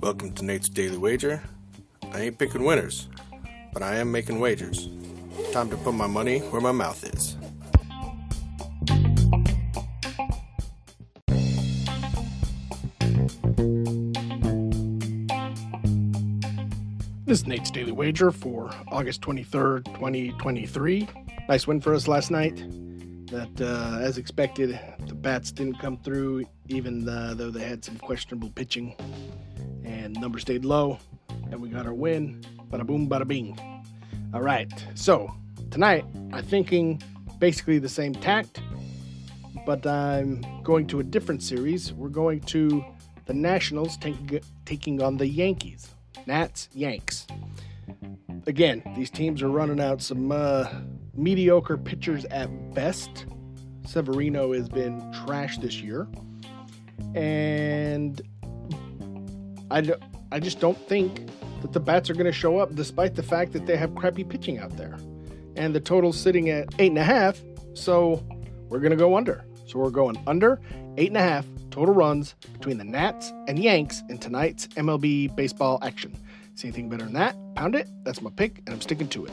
Welcome to Nate's Daily Wager. I ain't picking winners, but I am making wagers. Time to put my money where my mouth is. This is Nate's Daily Wager for August 23rd, 2023. Nice win for us last night. That, uh, as expected, the bats didn't come through, even uh, though they had some questionable pitching. And number stayed low, and we got our win. Bada boom, bada bing. All right, so tonight I'm thinking basically the same tact, but I'm going to a different series. We're going to the Nationals taking taking on the Yankees. Nats, Yanks. Again, these teams are running out some uh, mediocre pitchers at best. Severino has been trash this year. And I, I just don't think that the bats are going to show up despite the fact that they have crappy pitching out there. And the total's sitting at eight and a half, so we're going to go under. So we're going under eight and a half total runs between the Nats and Yanks in tonight's MLB baseball action. See anything better than that? Pound it. That's my pick, and I'm sticking to it.